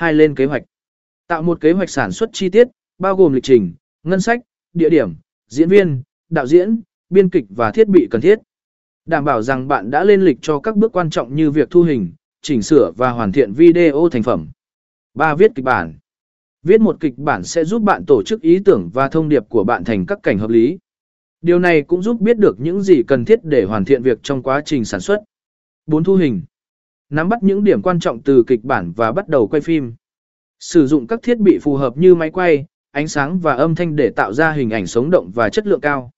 hai lên kế hoạch. Tạo một kế hoạch sản xuất chi tiết, bao gồm lịch trình, ngân sách, địa điểm, diễn viên, đạo diễn, biên kịch và thiết bị cần thiết. Đảm bảo rằng bạn đã lên lịch cho các bước quan trọng như việc thu hình, chỉnh sửa và hoàn thiện video thành phẩm. ba Viết kịch bản. Viết một kịch bản sẽ giúp bạn tổ chức ý tưởng và thông điệp của bạn thành các cảnh hợp lý. Điều này cũng giúp biết được những gì cần thiết để hoàn thiện việc trong quá trình sản xuất. bốn Thu hình. Nắm bắt những điểm quan trọng từ kịch bản và bắt đầu quay phim. Sử dụng các thiết bị phù hợp như máy quay, ánh sáng và âm thanh để tạo ra hình ảnh sống động và chất lượng cao.